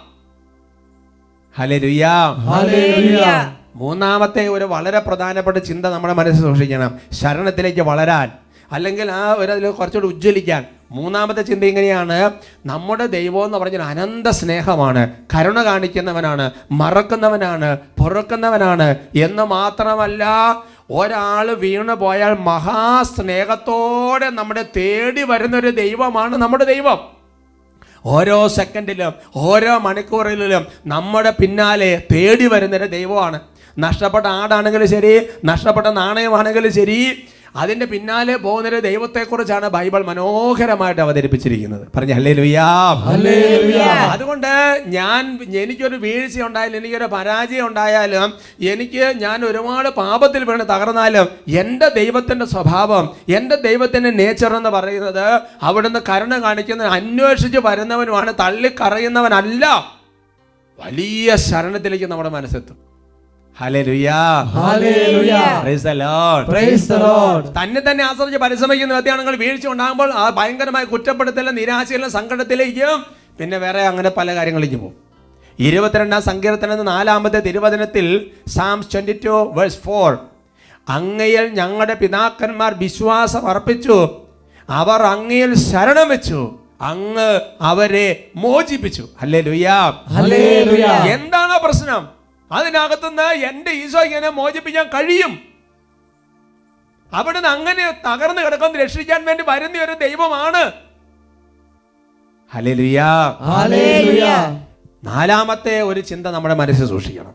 മൂന്നാമത്തെ ഒരു വളരെ പ്രധാനപ്പെട്ട ചിന്ത നമ്മുടെ മനസ്സിൽ സൂക്ഷിക്കണം. ശരണത്തിലേക്ക് വളരാൻ. അല്ലെങ്കിൽ ആ ഒരു അതിൽ കുറച്ചുകൂടി ഉജ്ജ്വലിക്കാൻ. മൂന്നാമത്തെ ചിന്ത ഇങ്ങനെയാണ്. നമ്മുടെ ദൈവം എന്ന് പറഞ്ഞാൽ അനന്ത സ്നേഹമാണ്. കരുണ കാണിക്കുന്നവനാണ് മറക്കുന്നവനാണ് പൊറുക്കുന്നവനാണ് എന്ന് മാത്രമല്ല ഒരാൾ വീണു പോയാൽ മഹാസ്നേഹത്തോടെ നമ്മുടെ തേടി വരുന്നൊരു ദൈവമാണ് നമ്മുടെ ദൈവം. ഓരോ സെക്കൻഡിലും ഓരോ മണിക്കൂറിലും നമ്മുടെ പിന്നാലെ തേടി വരുന്നൊരു ദൈവമാണ്. നഷ്ടപ്പെട്ട ആടാണെങ്കിലും ശരി നഷ്ടപ്പെട്ട നാണയമാണെങ്കിലും ശരി അതിന്റെ പിന്നാലെ പോകുന്നൊരു ദൈവത്തെക്കുറിച്ചാണ് ബൈബിൾ മനോഹരമായിട്ട് അവതരിപ്പിച്ചിരിക്കുന്നത്. പറഞ്ഞ അല്ലേ ലുയാ അതുകൊണ്ട് ഞാൻ എനിക്കൊരു വീഴ്ച ഉണ്ടായാലും എനിക്കൊരു പരാജയം ഉണ്ടായാലും എനിക്ക് ഞാൻ ഒരുപാട് പാപത്തിൽ വീണ് തകർന്നാലും എന്റെ ദൈവത്തിന്റെ സ്വഭാവം എന്റെ ദൈവത്തിന്റെ നേച്ചർ എന്ന് പറയുന്നത് അവിടുന്ന് കരുണ കാണിക്കുന്ന അന്വേഷിച്ച് വരുന്നവനുമാണ് തള്ളിക്കറയുന്നവനല്ല. വലിയ ശരണത്തിലേക്ക് നമ്മുടെ മനസ്സെത്തും. തന്നെ തന്നെ ആശ്രയിച്ച് പരിശ്രമിക്കുന്ന വ്യക്തിയാണെങ്കിൽ വീഴ്ച ഉണ്ടാകുമ്പോൾ ആ ഭയങ്കരമായ കുറ്റപ്പെടുത്തലും നിരാശയിലും സങ്കടത്തിലേക്കും പിന്നെ വേറെ അങ്ങനെ പല കാര്യങ്ങളിലേക്കും പോകും. ഇരുപത്തിരണ്ടാം സങ്കീർത്തനം നാലാമത്തെ തിരുവചനത്തിൽ psalms twenty two verse four അങ്ങയിൽ ഞങ്ങളുടെ പിതാക്കന്മാർ വിശ്വാസം അർപ്പിച്ചു. അവർ അങ്ങയിൽ ശരണം വെച്ചു. അങ്ങ് അവരെ മോചിപ്പിച്ചു. അല്ലേ ലുയാ എന്താണോ പ്രശ്നം? അതിനകത്തുനിന്ന് എന്റെ ഈശോ ഇങ്ങനെ മോചിപ്പിക്കാൻ കഴിയും. അവിടുന്ന് അങ്ങനെ തകർന്നു കിടക്കുന്ന രക്ഷിക്കാൻ വേണ്ടി വരുന്ന ഒരു ദൈവമാണ്. നാലാമത്തെ ഒരു ചിന്ത നമ്മുടെ മനസ്സിൽ സൂക്ഷിക്കണം.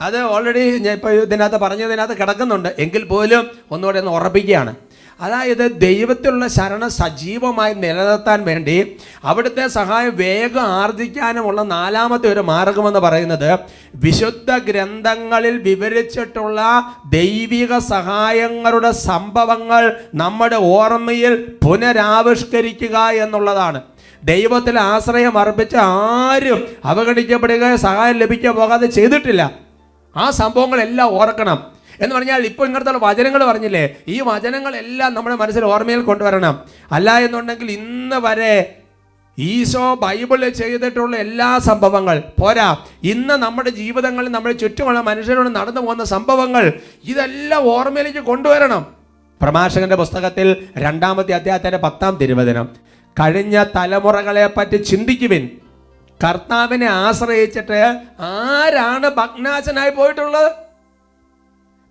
അത് ഓൾറെഡി ഞാൻ ഇപ്പോൾ ഇതിനകത്ത് പറഞ്ഞതിനകത്ത് കിടക്കുന്നുണ്ട്. എങ്കിൽ പോലും ഒന്നുകൂടെ ഒന്ന് ഉറപ്പിക്കുകയാണ്. അതായത് ദൈവത്തിലുള്ള ശരണം സജീവമായി നിലനിർത്താൻ വേണ്ടി അവിടുത്തെ സഹായം വേഗം ആർജിക്കാനുമുള്ള നാലാമത്തെ ഒരു മാർഗമെന്ന് പറയുന്നത് വിശുദ്ധ ഗ്രന്ഥങ്ങളിൽ വിവരിച്ചിട്ടുള്ള ദൈവിക സഹായങ്ങളുടെ സംഭവങ്ങൾ നമ്മുടെ ഓർമ്മയിൽ പുനരാവിഷ്കരിക്കുക എന്നുള്ളതാണ്. ദൈവത്തിൽ ആശ്രയം അർപ്പിച്ച ആരും അവഗണിക്കപ്പെടുകയോ സഹായം ലഭിക്കാൻ പോകാതെ ചെയ്തിട്ടില്ല. ആ സംഭവങ്ങളെല്ലാം ഓർക്കണം. എന്ന് പറഞ്ഞാൽ ഇപ്പോൾ ഇങ്ങനത്തെ വചനങ്ങൾ പറഞ്ഞില്ലേ? ഈ വചനങ്ങളെല്ലാം നമ്മുടെ മനസ്സിൽ ഓർമ്മയിൽ കൊണ്ടുവരണം. അല്ല എന്നുണ്ടെങ്കിൽ ഇന്ന് വരെ ഈശോ ബൈബിളിൽ ചെയ്തിട്ടുള്ള എല്ലാ സംഭവങ്ങൾ പോരാ. ഇന്ന് നമ്മുടെ ജീവിതങ്ങളിൽ നമ്മുടെ ചുറ്റുമുള്ള മനുഷ്യരോട് നടന്നു പോകുന്ന സംഭവങ്ങൾ ഇതെല്ലാം ഓർമ്മയിലേക്ക് കൊണ്ടുവരണം. പ്രഭാഷകന്റെ പുസ്തകത്തിൽ രണ്ടാമത്തെ അധ്യായത്തിന്റെ പത്താം തിരുവചനം. കഴിഞ്ഞ തലമുറകളെ പറ്റി ചിന്തിക്കുവിൻ. കർത്താവിനെ ആശ്രയിച്ചിട്ട് ആരാണ് ഭഗ്നാശനായി പോയിട്ടുള്ളത്?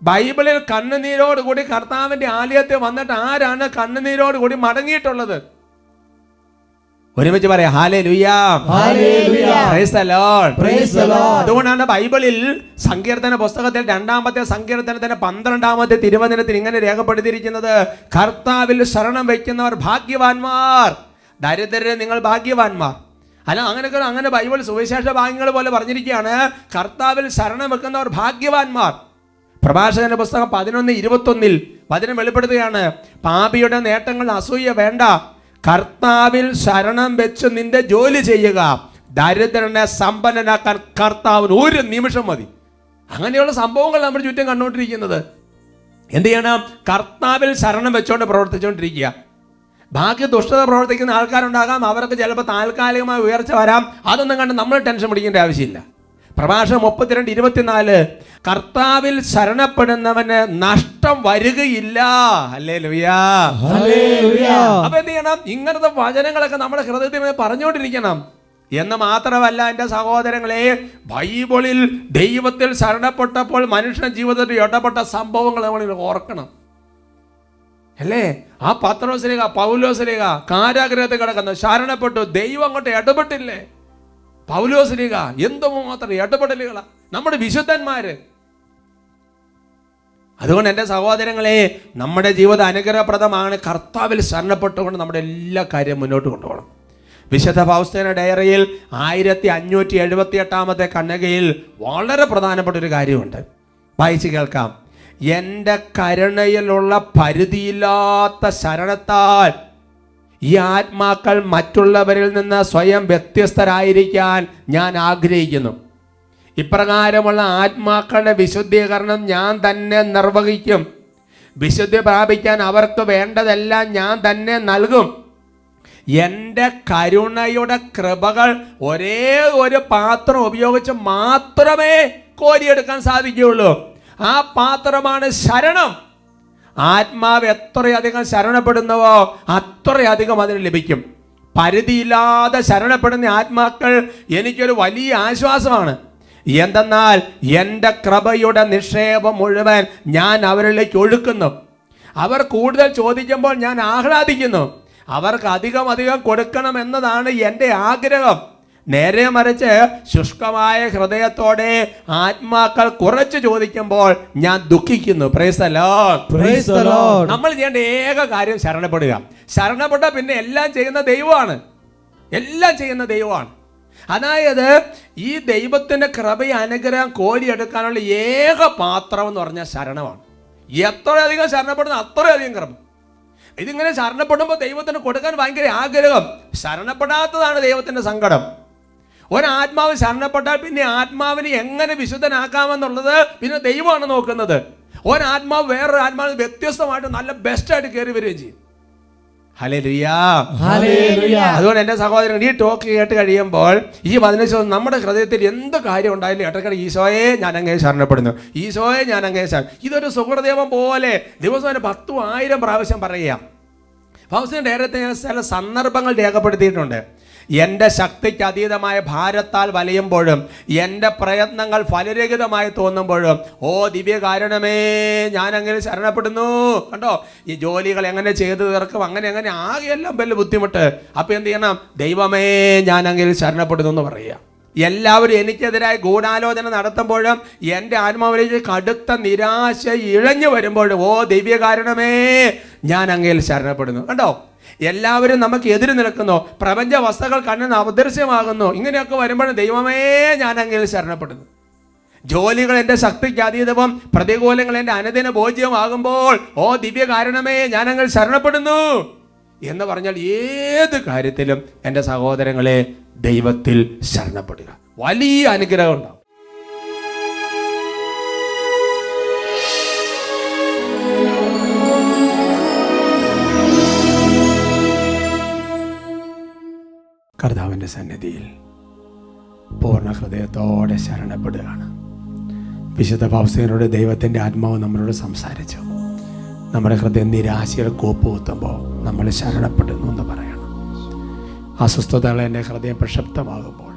ബൈബിളിൽ കണ്ണുനീരോട് കൂടി കർത്താവിന്റെ ആലയത്തിൽ വന്നിട്ട് ആരാണ് കണ്ണുനീരോട് കൂടി മടങ്ങിയിട്ടുള്ളത്? ഒരുമിച്ച് പറയാം ഹാലേ. അതുകൊണ്ടാണ് ബൈബിളിൽ സങ്കീർത്തന പുസ്തകത്തിൽ രണ്ടാമത്തെ സങ്കീർത്തനത്തിന്റെ പന്ത്രണ്ടാമത്തെ തിരുവചനത്തിൽ ഇങ്ങനെ രേഖപ്പെടുത്തിയിരിക്കുന്നത് കർത്താവിൽ ശരണം വയ്ക്കുന്നവർ ഭാഗ്യവാന്മാർ. ദരിദ്രരെ നിങ്ങൾ ഭാഗ്യവാന്മാർ. അല്ല അങ്ങനെയൊക്കെ അങ്ങനെ ബൈബിൾ സുവിശേഷ ഭാഗ്യങ്ങൾ പോലെ പറഞ്ഞിരിക്കുകയാണ് കർത്താവിൽ ശരണം വെക്കുന്നവർ ഭാഗ്യവാന്മാർ. പ്രഭാഷകന്റെ പുസ്തകം പതിനൊന്ന് ഇരുപത്തൊന്നിൽ വചനം വെളിപ്പെടുത്തുകയാണ്. പാപിയുടെ നേട്ടങ്ങൾ അസൂയ വേണ്ട. കർത്താവിൽ ശരണം വെച്ച് നിന്റെ ജോലി ചെയ്യുക. ദരിദ്രനെ സമ്പന്നനാക്കാൻ കർത്താവിന് ഒരു നിമിഷം മതി. അങ്ങനെയുള്ള സംഭവങ്ങൾ നമ്മൾ ചുറ്റും കണ്ടുകൊണ്ടിരിക്കുന്നത്. എന്ത് ചെയ്യണം? കർത്താവിൽ ശരണം വെച്ചുകൊണ്ട് പ്രവർത്തിച്ചുകൊണ്ടിരിക്കുക. ബാക്കി ദുഷ്ടത പ്രവർത്തിക്കുന്ന ആൾക്കാരുണ്ടാകാം. അവർക്ക് ചിലപ്പോൾ താൽക്കാലികമായ ഉയർച്ച വരാം. അതൊന്നും കണ്ട് നമ്മൾ ടെൻഷൻ പിടിക്കേണ്ട ആവശ്യമില്ല. പ്രഭാഷണം മുപ്പത്തിരണ്ട് ഇരുപത്തിനാല്. കർത്താവിൽ ശരണപ്പെടുന്നവന് നഷ്ടം വരികയില്ല. അല്ലേ ലുയാ. അപ്പൊ എന്ത് ചെയ്യണം? ഇങ്ങനത്തെ വചനങ്ങളൊക്കെ നമ്മുടെ ഹൃദയത്തിൽ പറഞ്ഞുകൊണ്ടിരിക്കണം. എന്ന് മാത്രമല്ല എന്റെ സഹോദരങ്ങളെ ബൈബിളിൽ ദൈവത്തിൽ ശരണപ്പെട്ടപ്പോൾ മനുഷ്യ ജീവിതത്തിൽ ഇടപെട്ട സംഭവങ്ങൾ നമ്മൾ ഓർക്കണം. അല്ലേ? ആ പത്രോസ് രേഖ പൗലോസ് രേഖ കാരാഗ്രഹത്തിൽ കിടക്കുന്നു. ശരണപ്പെട്ടു. ദൈവം അങ്ങോട്ട് ഇടപെട്ടില്ലേ? പൗലോസിലേക എന്തുമാത്രം ഇടപെടലുകളാ. നമ്മുടെ വിശുദ്ധന്മാര്. അതുകൊണ്ട് എന്റെ സഹോദരങ്ങളെ നമ്മുടെ ജീവിതം അനുഗ്രഹപ്രദമാണ്. കർത്താവിൽ ശരണപ്പെട്ടുകൊണ്ട് നമ്മുടെ എല്ലാ കാര്യവും മുന്നോട്ട് കൊണ്ടുപോകണം. വിശുദ്ധ ഫൗസ്തേന ഡയറിയിൽ ആയിരത്തി അഞ്ഞൂറ്റി എഴുപത്തി എട്ടാമത്തെ കണ്ണകയിൽ വളരെ പ്രധാനപ്പെട്ട ഒരു കാര്യമുണ്ട്. വായിച്ച് കേൾക്കാം. എന്റെ കരുണയിലുള്ള പരിധിയില്ലാത്ത ശരണത്താൽ ഈ ആത്മാക്കൾ മറ്റുള്ളവരിൽ നിന്ന് സ്വയം വ്യത്യസ്തരായിരിക്കാൻ ഞാൻ ആഗ്രഹിക്കുന്നു. ഇപ്രകാരമുള്ള ആത്മാക്കളുടെ വിശുദ്ധീകരണം ഞാൻ തന്നെ നിർവഹിക്കും. വിശുദ്ധി പ്രാപിക്കാൻ അവർക്ക് വേണ്ടതെല്ലാം ഞാൻ തന്നെ നൽകും. എന്റെ കരുണയുടെ കൃപകൾ ഒരേ ഒരു പാത്രം ഉപയോഗിച്ച് മാത്രമേ കോരിയെടുക്കാൻ സാധിക്കുകയുള്ളൂ. ആ പാത്രമാണ് ശരണം. ആത്മാവ് എത്രയധികം ശരണപ്പെടുന്നുവോ അത്രയധികം അതിന് ലഭിക്കും. പരിധിയില്ലാതെ ശരണപ്പെടുന്ന ആത്മാക്കൾ എനിക്കൊരു വലിയ ആശ്വാസമാണ്. എന്തെന്നാൽ എന്റെ കൃപയുടെ നിക്ഷേപം മുഴുവൻ ഞാൻ അവരിലേക്ക് ഒഴുക്കുന്നു. അവർ കൂടുതൽ ചോദിക്കുമ്പോൾ ഞാൻ ആഹ്ലാദിക്കുന്നു. അവർക്ക് അധികം അധികം കൊടുക്കണം എന്നതാണ് എന്റെ ആഗ്രഹം. നേരെ മറിച്ച് ശുഷ്കമായ ഹൃദയത്തോടെ ആത്മാക്കൾ കുറച്ച് ചോദിക്കുമ്പോൾ ഞാൻ ദുഃഖിക്കുന്നു. നമ്മൾ ചെയ്യേണ്ട ഏക കാര്യം ശരണപ്പെടുക. ശരണപ്പെട്ട പിന്നെ എല്ലാം ചെയ്യുന്ന ദൈവമാണ്. എല്ലാം ചെയ്യുന്ന ദൈവമാണ്. അതായത് ഈ ദൈവത്തിന്റെ കൃപയ അനുഗ്രഹം കോരിയെടുക്കാനുള്ള ഏക പാത്രം എന്ന് പറഞ്ഞാൽ ശരണമാണ്. എത്രയധികം ശരണപ്പെടുന്ന അത്രയധികം കൃപ. ഇതിങ്ങനെ ശരണപ്പെടുമ്പോൾ ദൈവത്തിന് കൊടുക്കാൻ ഭയങ്കര ആഗ്രഹം. ശരണപ്പെടാത്തതാണ് ദൈവത്തിന്റെ സങ്കടം. ഒരാത്മാവ് ശരണപ്പെട്ടാൽ പിന്നെ ആത്മാവിനെ എങ്ങനെ വിശുദ്ധനാക്കാമെന്നുള്ളത് പിന്നെ ദൈവമാണ് നോക്കുന്നത്. ഒരാത്മാവ് വേറൊരു ആത്മാവ് വ്യത്യസ്തമായിട്ട് നല്ല ബെസ്റ്റായിട്ട് കയറി വരികയും ചെയ്യും. അതുകൊണ്ട് എന്റെ സഹോദരൻ ഈ ടോക്ക് കേട്ട് കഴിയുമ്പോൾ ഈ പതിനഞ്ച് ദിവസം നമ്മുടെ ഹൃദയത്തിൽ എന്ത് കാര്യം ഉണ്ടായാലും ഇടയ്ക്കിടെ ഈശോയെ ഞാൻ അങ്ങേ ശരണപ്പെടുന്നു. ഈശോയെ ഞാൻ അങ്ങേ ശരണം ഇതൊരു സുഹൃദേവം പോലെ ദിവസം ഒരു പത്തും ആയിരം പ്രാവശ്യം പറയുക ഫൗസിന് ഡയറക്റ്റ് ഞാൻ ചില സന്ദർഭങ്ങൾ രേഖപ്പെടുത്തിയിട്ടുണ്ട്. എന്റെ ശക്തിക്ക് അതീതമായ ഭാരത്താൽ വലയുമ്പോഴും എന്റെ പ്രയത്നങ്ങൾ ഫലരഹിതമായി തോന്നുമ്പോഴും ഓ ദിവ്യകാരണമേ ഞാൻ അങ്ങനെ ശരണപ്പെടുന്നു. കണ്ടോ? ഈ ജോലികൾ എങ്ങനെ ചെയ്തു തീർക്കും? അങ്ങനെ അങ്ങനെ ആകെയെല്ലാം വലിയ ബുദ്ധിമുട്ട്. അപ്പം എന്ത് ചെയ്യണം? ദൈവമേ ഞാൻ അങ്ങനെ ശരണപ്പെടുന്നു എന്ന് പറയുക. എല്ലാവരും എനിക്കെതിരായി ഗൂഢാലോചന നടത്തുമ്പോഴും എന്റെ ആത്മാവിലേക്ക് കടുത്ത നിരാശ ഇഴഞ്ഞു വരുമ്പോഴും ഓ ദിവ്യ കാരണമേ ഞാൻ അങ്ങയിൽ ശരണപ്പെടുന്നു. കണ്ടോ? എല്ലാവരും നമുക്ക് എതിര് നിൽക്കുന്നു. പ്രപഞ്ച വസ്തുക്കൾ കണ്ണിന് അദൃശ്യമാകുന്നു. ഇങ്ങനെയൊക്കെ വരുമ്പോൾ ദൈവമേ ഞാൻ അങ്ങയിൽ ശരണപ്പെടുന്നു ജോലികൾ എന്റെ ശക്തിക്ക് അതീതവും പ്രതികൂലങ്ങൾ എന്റെ അനുദിന ബോധ്യമാകുമ്പോൾ ഓ ദിവ്യ കാരണമേ ഞാൻ അങ്ങ് ശരണപ്പെടുന്നു എന്ന് പറഞ്ഞാൽ ഏത് കാര്യത്തിലും എന്റെ സഹോദരങ്ങളെ ദൈവത്തിൽ ശരണപ്പെടുക. വലിയ അനുഗ്രഹം ഉണ്ടാവും. കർത്താവിന്റെ സന്നിധിയിൽ പൂർണ ഹൃദയത്തോടെ ശരണപ്പെടുകയാണ്. വിശുദ്ധ പൗസ്തീനോട് ദൈവത്തിന്റെ ആത്മാവ് നമ്മളോട് സംസാരിച്ചു. നമ്മുടെ ഹൃദയം നിരാശയിൽ കോപ്പ് കുത്തുമ്പോൾ നമ്മൾ ശരണപ്പെടുന്നു എന്ന് പറയണം. അസ്വസ്ഥതകൾ എന്റെ ഹൃദയം പ്രക്ഷബ്ധമാകുമ്പോൾ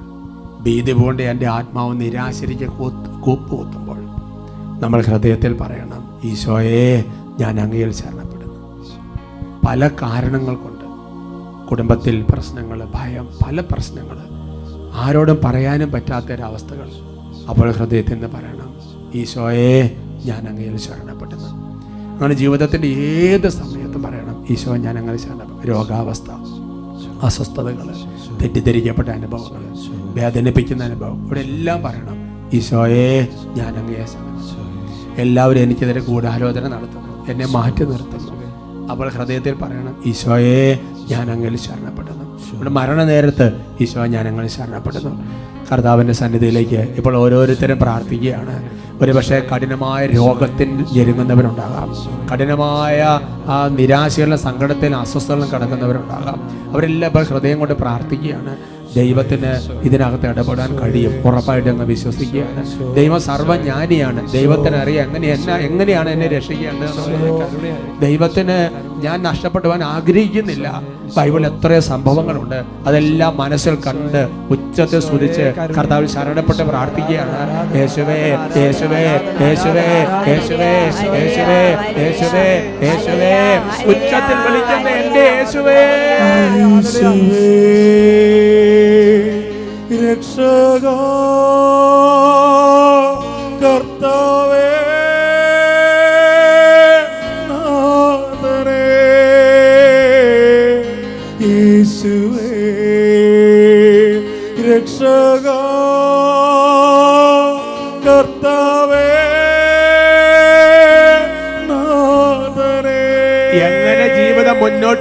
ഭീതി പോണ്ട് എന്റെ ആത്മാവ് നിരാശരിക്ക് കൂത്ത് കൂപ്പ് കുത്തുമ്പോൾ നമ്മൾ ഹൃദയത്തിൽ പറയണം ഈശോയെ ഞാൻ അങ്ങയിൽ ശരണപ്പെടുന്നു. പല കാരണങ്ങൾ കൊണ്ട് കുടുംബത്തിൽ പ്രശ്നങ്ങൾ ഭയം പല പ്രശ്നങ്ങൾ. ആരോടും പറയാനും പറ്റാത്ത പറ്റാത്തൊരവസ്ഥകൾ. അപ്പോൾ ഹൃദയത്തിൽ നിന്ന് പറയണം ഈശോയെ ഞാൻ അങ്ങയിൽ ശരണപ്പെടുന്നു. അങ്ങനെ ജീവിതത്തിന്റെ ഏത് സമയത്തും പറയണം ഈശോ ഞാൻ അങ്ങനെ ശരണപ്പെടും രോഗാവസ്ഥ അസ്വസ്ഥതകൾ തെറ്റിദ്ധരിക്കപ്പെട്ട അനുഭവങ്ങൾ വേദനിപ്പിക്കുന്ന അനുഭവം ഇവിടെ എല്ലാം പറയണം ഈശോയെ ഞാൻ അങ്ങയെ ശരണം എല്ലാവരും എനിക്കെതിരെ ഗൂഢാലോചന നടത്തുന്നു എന്നെ മാറ്റി നിർത്തുന്നു. അപ്പോൾ ഹൃദയത്തിൽ പറയണം ഈശോയെ ഞാൻ അങ്ങനെ ശരണപ്പെടുന്നു ഇവിടെ മരണനേരത്ത് ഈശോ ഞാൻ അങ്ങനെ ശരണപ്പെടുന്നു. കർത്താവിന്റെ സന്നിധിയിലേക്ക് ഇപ്പോൾ ഓരോരുത്തരും പ്രാർത്ഥിക്കുകയാണ്. ഒരു പക്ഷേ കഠിനമായ രോഗത്തിൽ ഞെരുങ്ങുന്നവരുണ്ടാകാം. കഠിനമായ ആ നിരാശയുള്ള സങ്കടത്തിൽ അസ്വസ്ഥകളും കിടക്കുന്നവരുണ്ടാകാം. അവരെല്ലാം ഇപ്പോൾ ഹൃദയം കൊണ്ട് പ്രാർത്ഥിക്കുകയാണ്. ദൈവത്തിന് ഇതിനകത്ത് ഇടപെടാൻ കഴിയും. ഉറപ്പായിട്ട് അങ്ങ് വിശ്വസിക്കുകയാണ്. ദൈവം സർവജ്ഞാനിയാണ് ദൈവത്തിന് അറിയാം. എങ്ങനെ എന്നാ എങ്ങനെയാണ് എന്നെ രക്ഷിക്കേണ്ടത് ദൈവത്തിന് ഞാൻ നഷ്ടപ്പെടുവാൻ ആഗ്രഹിക്കുന്നില്ല. ബൈബിൾ എത്രയോ സംഭവങ്ങളുണ്ട്. അതെല്ലാം മനസ്സിൽ കണ്ട് ഉച്ചത്തിൽ സ്തുതിച്ച് കർത്താവിൽ ശരണപ്പെട്ട് പ്രാർത്ഥിക്കുകയാണ്. യേശുവേ യേശുവേ യേശുവേ യേശുവേ യേശുവേ യേശുവേ യേശുവേ. ഉച്ചത്തിൽ വിളിക്കുന്ന എന്റെ യേശുവേ, രക്ഷക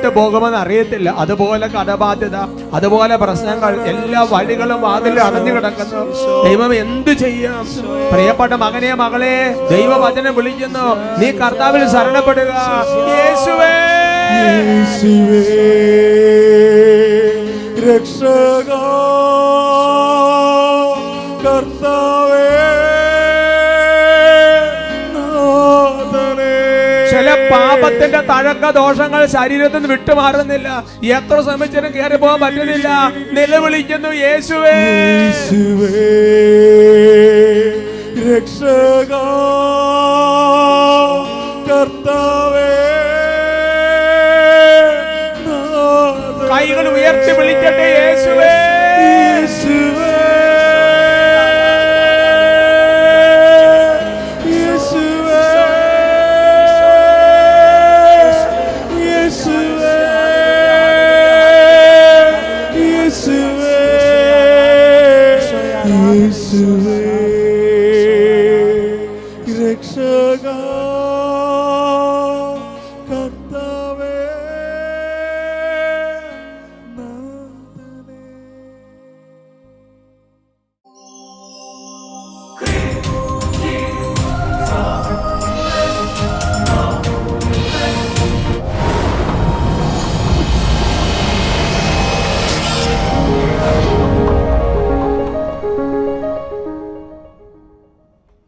മുന്നോട്ട് പോകുമെന്ന് അറിയത്തില്ല. അതുപോലെ കടബാധ്യത അതുപോലെ പ്രശ്നങ്ങൾ എല്ലാ വഴികളും വാതിലും അടഞ്ഞു കിടക്കുന്നു. ദൈവം എന്തു ചെയ്യാം? പ്രിയപ്പെട്ട മകനെ മകളെ ദൈവവചനം വിളിക്കുന്നു. നീ കർത്താവിൽ ശരണപ്പെടുക. യേശുവേ. യേശുവേ രക്ഷക. പാപത്തിന്റെ തഴക്ക ദോഷങ്ങൾ ശരീരത്തിൽ നിന്ന് വിട്ടുമാറുന്നില്ല. എത്ര ശ്രമിച്ചാലും കയറി പോകാൻ പറ്റുന്നില്ല. നിലവിളിക്കുന്നു യേശുവേ. രക്ഷക കർത്താവേ